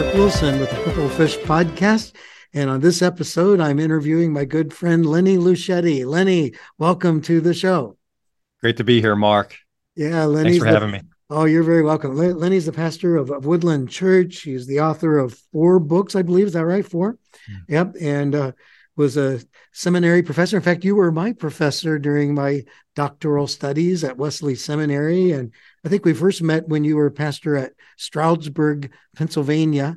Hi, this is Mark Wilson with the Purple Fish Podcast. And on this episode, I'm interviewing my good friend Lenny Luchetti. Lenny, welcome to the show. Great to be here, Mark. Yeah, Lenny. Thanks for having me. Oh, you're very welcome. Lenny's the pastor of, of, Woodland Church. He's the author of four books, I believe. Is that right? 4 mm-hmm. Yep. And uh, was a seminary professor. In fact, you were my professor during my doctoral studies at Wesley Seminary. And I think we first met when you were pastor at Stroudsburg, Pennsylvania.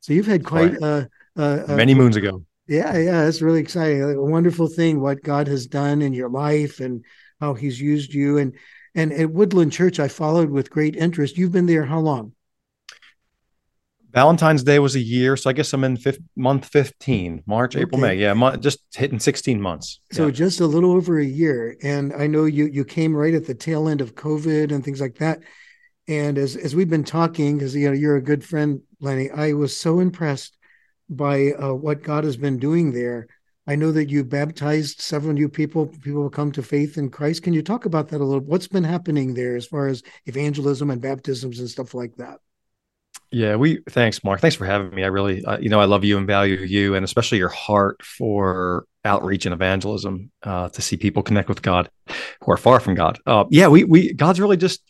So you've had quite a, a, a many moons ago. Yeah, yeah, it's really exciting. a wonderful thing what God has done in your life and how He's used you. And and at Woodland Church, I followed with great interest. You've been there how long? Valentine's Day was a year, so I guess I'm in fifth, month 15, March, okay. April, May. Yeah, month, just hitting 16 months. So yeah. just a little over a year, and I know you you came right at the tail end of COVID and things like that. And as as we've been talking, because you know you're a good friend, Lenny, I was so impressed by uh, what God has been doing there. I know that you baptized several new people. People will come to faith in Christ. Can you talk about that a little? What's been happening there as far as evangelism and baptisms and stuff like that? Yeah, we thanks, Mark. Thanks for having me. I really, uh, you know, I love you and value you, and especially your heart for outreach and evangelism uh, to see people connect with God who are far from God. Uh, yeah, we we God's really just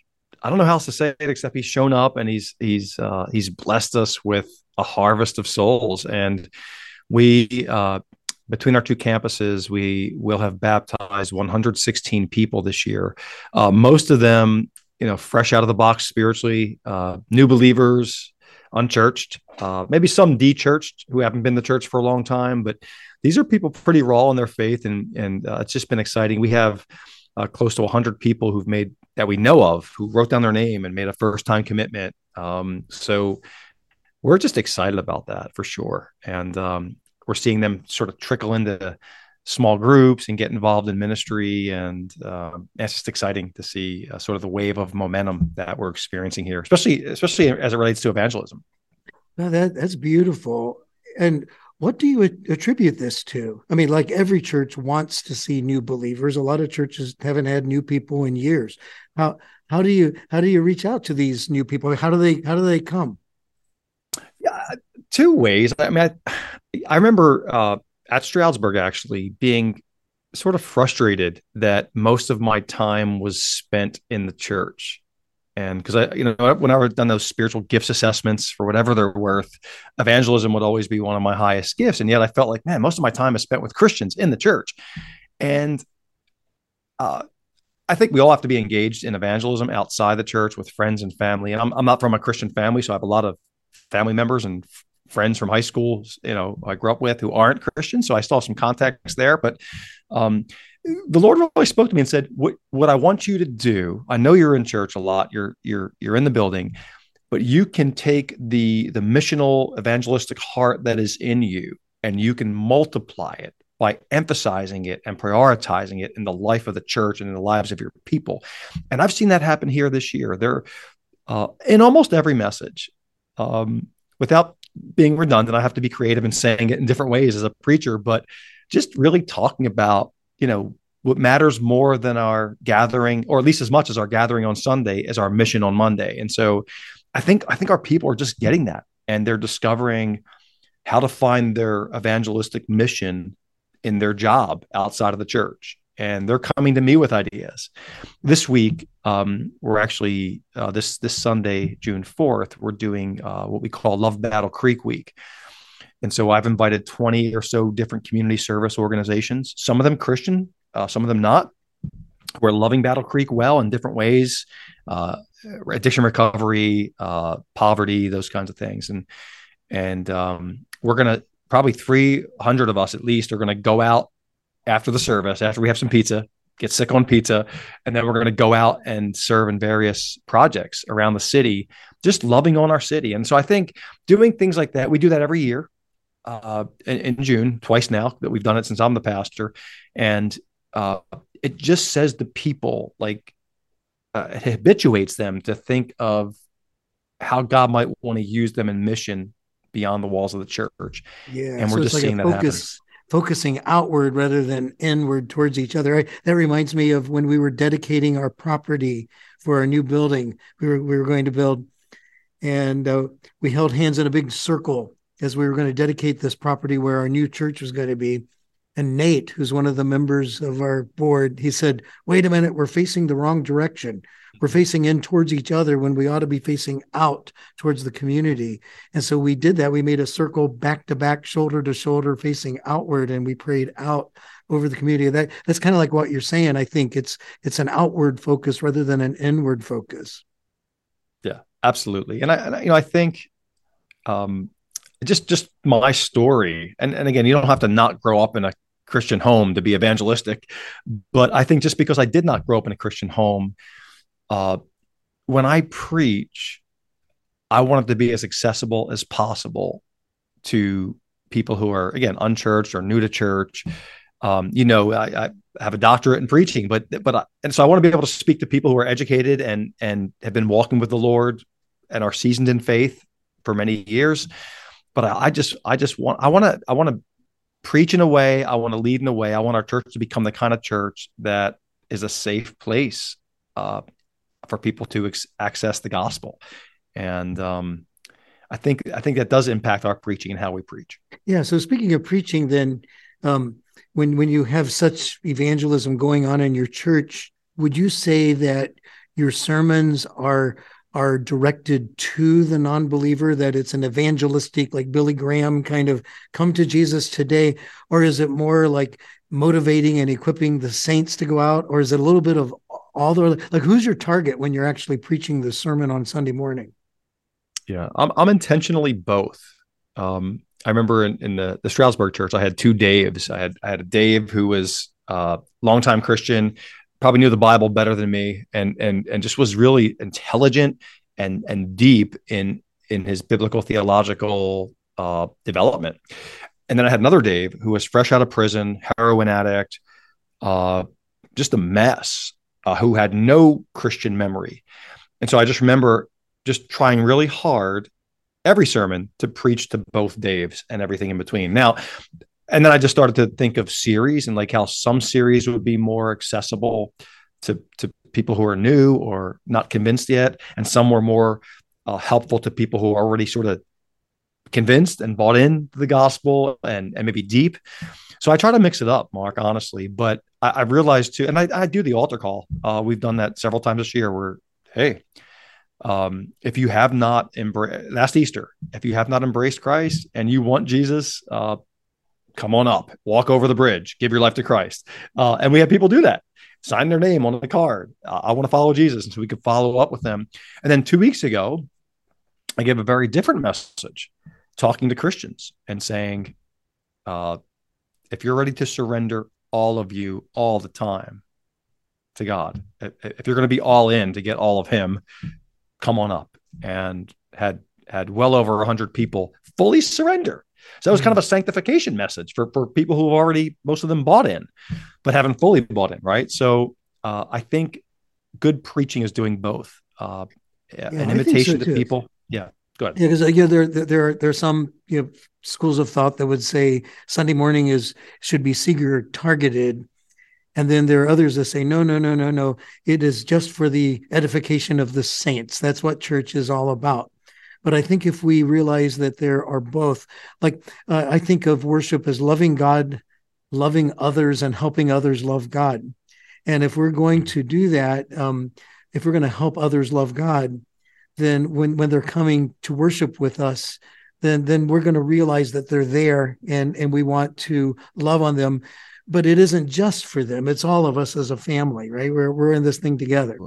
I don't know how else to say it except He's shown up and He's He's uh, He's blessed us with a harvest of souls, and we uh, between our two campuses, we will have baptized 116 people this year. Uh, most of them, you know, fresh out of the box spiritually, uh, new believers, unchurched, uh, maybe some de-churched who haven't been to church for a long time, but these are people pretty raw in their faith, and and uh, it's just been exciting. We have uh, close to 100 people who've made that we know of who wrote down their name and made a first-time commitment. Um, so we're just excited about that for sure, and um, we're seeing them sort of trickle into small groups and get involved in ministry. And uh, it's just exciting to see uh, sort of the wave of momentum that we're experiencing here, especially especially as it relates to evangelism. No, that that's beautiful. And what do you attribute this to? I mean, like every church wants to see new believers. A lot of churches haven't had new people in years. How how do you how do you reach out to these new people? How do they how do they come? Yeah, two ways. I mean, I, I remember uh, at Stroudsburg actually being sort of frustrated that most of my time was spent in the church. And because I, you know, whenever I've done those spiritual gifts assessments for whatever they're worth, evangelism would always be one of my highest gifts. And yet I felt like, man, most of my time is spent with Christians in the church. And uh, I think we all have to be engaged in evangelism outside the church with friends and family. And I'm, I'm not from a Christian family, so I have a lot of family members and friends from high school, you know, I grew up with who aren't Christian. So I still have some context there. But um, the Lord really spoke to me and said, what, what I want you to do, I know you're in church a lot, you're you're you're in the building, but you can take the the missional evangelistic heart that is in you and you can multiply it by emphasizing it and prioritizing it in the life of the church and in the lives of your people. And I've seen that happen here this year. There, uh, in almost every message, um, without being redundant. I have to be creative and saying it in different ways as a preacher, but just really talking about, you know, what matters more than our gathering, or at least as much as our gathering on Sunday, is our mission on Monday. And so I think I think our people are just getting that and they're discovering how to find their evangelistic mission in their job outside of the church and they're coming to me with ideas. This week, um, we're actually uh, this this Sunday, June fourth, we're doing uh, what we call Love Battle Creek Week, and so I've invited twenty or so different community service organizations, some of them Christian, uh, some of them not. We're loving Battle Creek well in different ways, uh, addiction recovery, uh, poverty, those kinds of things, and and um, we're gonna probably 300 of us at least are going to go out after the service, after we have some pizza, get sick on pizza, and then we're going to go out and serve in various projects around the city, just loving on our city. And so I think doing things like that, we do that every year uh, in, in, June, twice now that we've done it since I'm the pastor. And uh, it just says the people, like, uh, it habituates them to think of how God might want to use them in mission beyond the walls of the church. Yeah, and we're so just like seeing that happen focusing outward rather than inward towards each other. I, that reminds me of when we were dedicating our property for our new building. We were we were going to build, and uh, we held hands in a big circle as we were going to dedicate this property where our new church was going to be. And Nate, who's one of the members of our board, he said, "Wait a minute, we're facing the wrong direction. We're facing in towards each other when we ought to be facing out towards the community." And so we did that. We made a circle back to back, shoulder to shoulder, facing outward, and we prayed out over the community. That that's kind of like what you're saying. I think it's it's an outward focus rather than an inward focus. Yeah, absolutely. And I, and I you know, I think um, just just my story, and and again, you don't have to not grow up in a Christian home to be evangelistic, but I think just because I did not grow up in a Christian home, uh, when I preach, I want it to be as accessible as possible to people who are again unchurched or new to church. Um, you know, I, I, have a doctorate in preaching, but but I, and so I want to be able to speak to people who are educated and and have been walking with the Lord and are seasoned in faith for many years. But I, I just I just want I want to I want to preach in a way. I want to lead in a way. I want our church to become the kind of church that is a safe place uh, for people to ex- access the gospel. And um, I think I think that does impact our preaching and how we preach. Yeah. So speaking of preaching, then um, when when you have such evangelism going on in your church, would you say that your sermons are are directed to the non-believer that it's an evangelistic like billy graham kind of come to jesus today? Or is it more like motivating and equipping the saints to go out? Or is it a little bit of all the like who's your target when you're actually preaching the sermon on sunday morning? Yeah i'm, I'm intentionally both. Um, i remember in, in the, the stroudsburg church i had two daves. I had i had a dave who was a uh, longtime christian probably knew the Bible better than me, and and and just was really intelligent and and deep in in his biblical theological uh, development. And then I had another Dave who was fresh out of prison, heroin addict, uh, just a mess, uh, who had no Christian memory. And so I just remember just trying really hard every sermon to preach to both Daves and everything in between. Now, and then I just started to think of series and like how some series would be more accessible to to people who are new or not convinced yet, and some were more uh, helpful to people who are already sort of convinced and bought in the gospel and and maybe deep. So I try to mix it up, Mark, honestly. But I, I realized too, and I, I, do the altar call. Uh, we've done that several times this year. Where hey, um, if you have not embraced last Easter, if you have not embraced Christ and you want Jesus, uh, come on up, walk over the bridge, give your life to Christ. Uh, and we have people do that, sign their name on the card. Uh, I want to follow Jesus. And so we could follow up with them. And then two weeks ago, I gave a very different message talking to Christians and saying, uh, if you're ready to surrender all of you all the time to God, if you're going to be all in to get all of Him, come on up. And had had well over 100 people fully surrender so that was kind of a sanctification message for, for people who have already, most of them bought in, but haven't fully bought in, right? So uh, I think good preaching is doing both. Uh, yeah, an invitation so to people. Yeah, go ahead. Yeah, because uh, yeah, there there are, there are some you know schools of thought that would say Sunday morning is should be seeker targeted, and then there are others that say no, no, no, no, no. It is just for the edification of the saints. That's what church is all about. But I think if we realize that there are both, like uh, I think of worship as loving God, loving others, and helping others love God. And if we're going to do that, um, if we're going to help others love God, then when when they're coming to worship with us, then then we're going to realize that they're there, and and we want to love on them. But it isn't just for them; it's all of us as a family, right? We're we're in this thing together.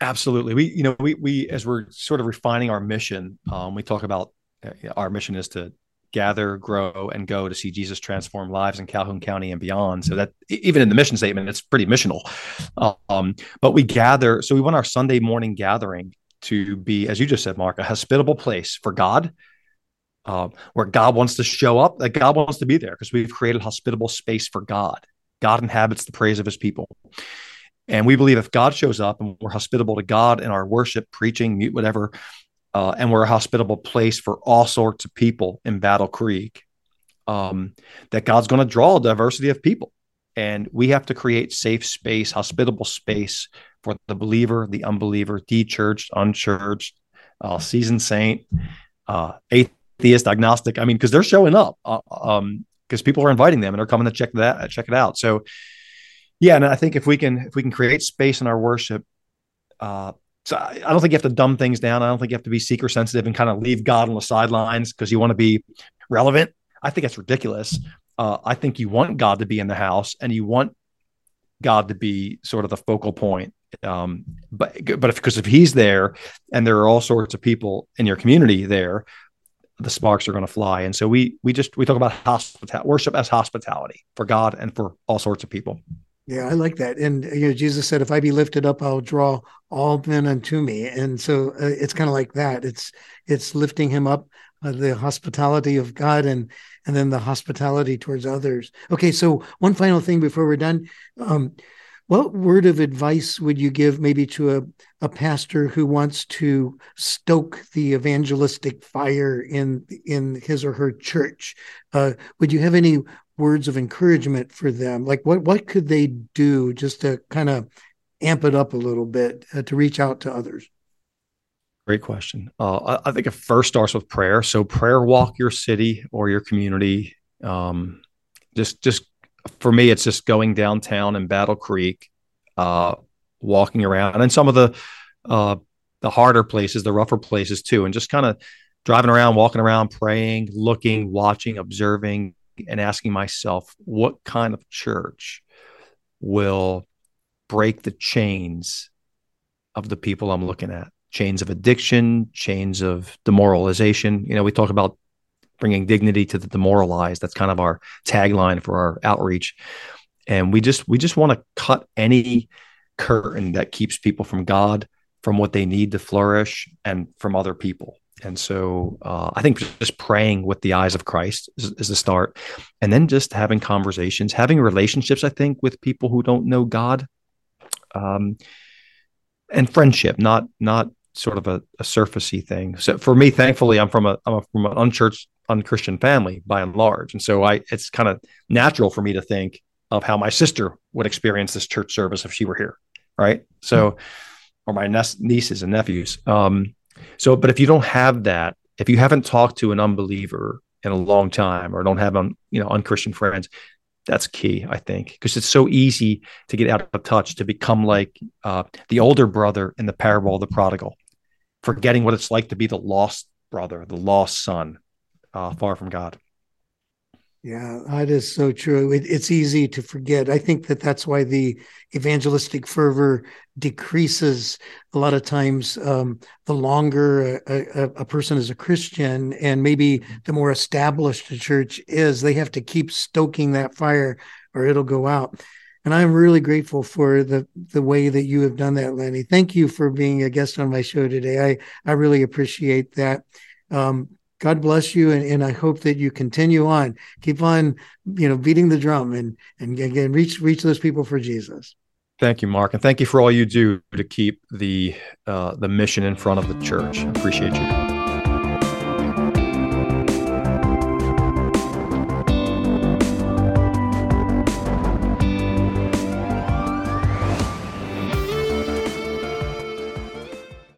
Absolutely. We, you know, we, we, as we're sort of refining our mission, um, we talk about uh, our mission is to gather, grow, and go to see Jesus transform lives in Calhoun County and beyond. So that even in the mission statement, it's pretty missional. Um, but we gather, so we want our Sunday morning gathering to be, as you just said, Mark, a hospitable place for God, uh, where God wants to show up, that God wants to be there because we've created hospitable space for God. God inhabits the praise of his people. And we believe if God shows up and we're hospitable to God in our worship, preaching, mute, whatever, uh, and we're a hospitable place for all sorts of people in Battle Creek, um, that God's going to draw a diversity of people. And we have to create safe space, hospitable space for the believer, the unbeliever, de-churched, unchurched, uh, seasoned saint, uh, atheist, agnostic. I mean, because they're showing up, uh, um, because people are inviting them and they're coming to check that check it out. So, yeah, and I think if we can if we can create space in our worship, uh, so I, I don't think you have to dumb things down. I don't think you have to be seeker sensitive and kind of leave God on the sidelines because you want to be relevant. I think that's ridiculous. Uh, I think you want God to be in the house and you want God to be sort of the focal point. Um, but but if, because if He's there and there are all sorts of people in your community there, the sparks are going to fly. And so we we just we talk about worship as hospitality for God and for all sorts of people. Yeah, I like that. And you know, Jesus said, "If I be lifted up, I'll draw all men unto me." And so uh, it's kind of like that. It's it's lifting him up, uh, the hospitality of God, and and then the hospitality towards others. Okay, so one final thing before we're done. Um, what word of advice would you give maybe to a, a pastor who wants to stoke the evangelistic fire in in his or her church? Uh, would you have any words of encouragement for them? Like what what could they do just to kind of amp it up a little bit uh, to reach out to others? Great question. Uh, I, I, think it first starts with prayer. So prayer walk your city or your community. Um, just just for me, it's just going downtown in Battle Creek, uh, walking around, and then some of the uh, the harder places, the rougher places too, and just kind of driving around, walking around, praying, looking, watching, observing, and asking myself, what kind of church will break the chains of the people I'm looking at? Chains of addiction, chains of demoralization. You know, we talk about bringing dignity to the demoralized. That's kind of our tagline for our outreach. And we just we just want to cut any curtain that keeps people from God, from what they need to flourish, and from other people. And so uh, I think just praying with the eyes of Christ is, is the start. And then just having conversations, having relationships, I think, with people who don't know God. Um, and friendship, not not sort of a, a surfacey thing. So for me, thankfully, I'm from a I'm from an unchurched, unchristian family by and large, and so I it's kind of natural for me to think of how my sister would experience this church service if she were here, right? So, or my nieces and nephews. Um, so, but if you don't have that, if you haven't talked to an unbeliever in a long time or don't have un, you know unchristian friends, that's key, I think, because it's so easy to get out of touch, to become like uh, the older brother in the parable of the prodigal, forgetting what it's like to be the lost brother, the lost son, uh, far from God. Yeah, that is so true. It, it's easy to forget. I think that that's why the evangelistic fervor decreases a lot of times. Um, the longer a, a, a, person is a Christian, and maybe the more established a church is, they have to keep stoking that fire, or it'll go out. And I'm really grateful for the the way that you have done that, Lenny. Thank you for being a guest on my show today. I I really appreciate that. Um, God bless you, and, and I hope that you continue on, keep on, you know, beating the drum, and and again reach reach those people for Jesus. Thank you, Mark, and thank you for all you do to keep the uh, the mission in front of the church. I appreciate you.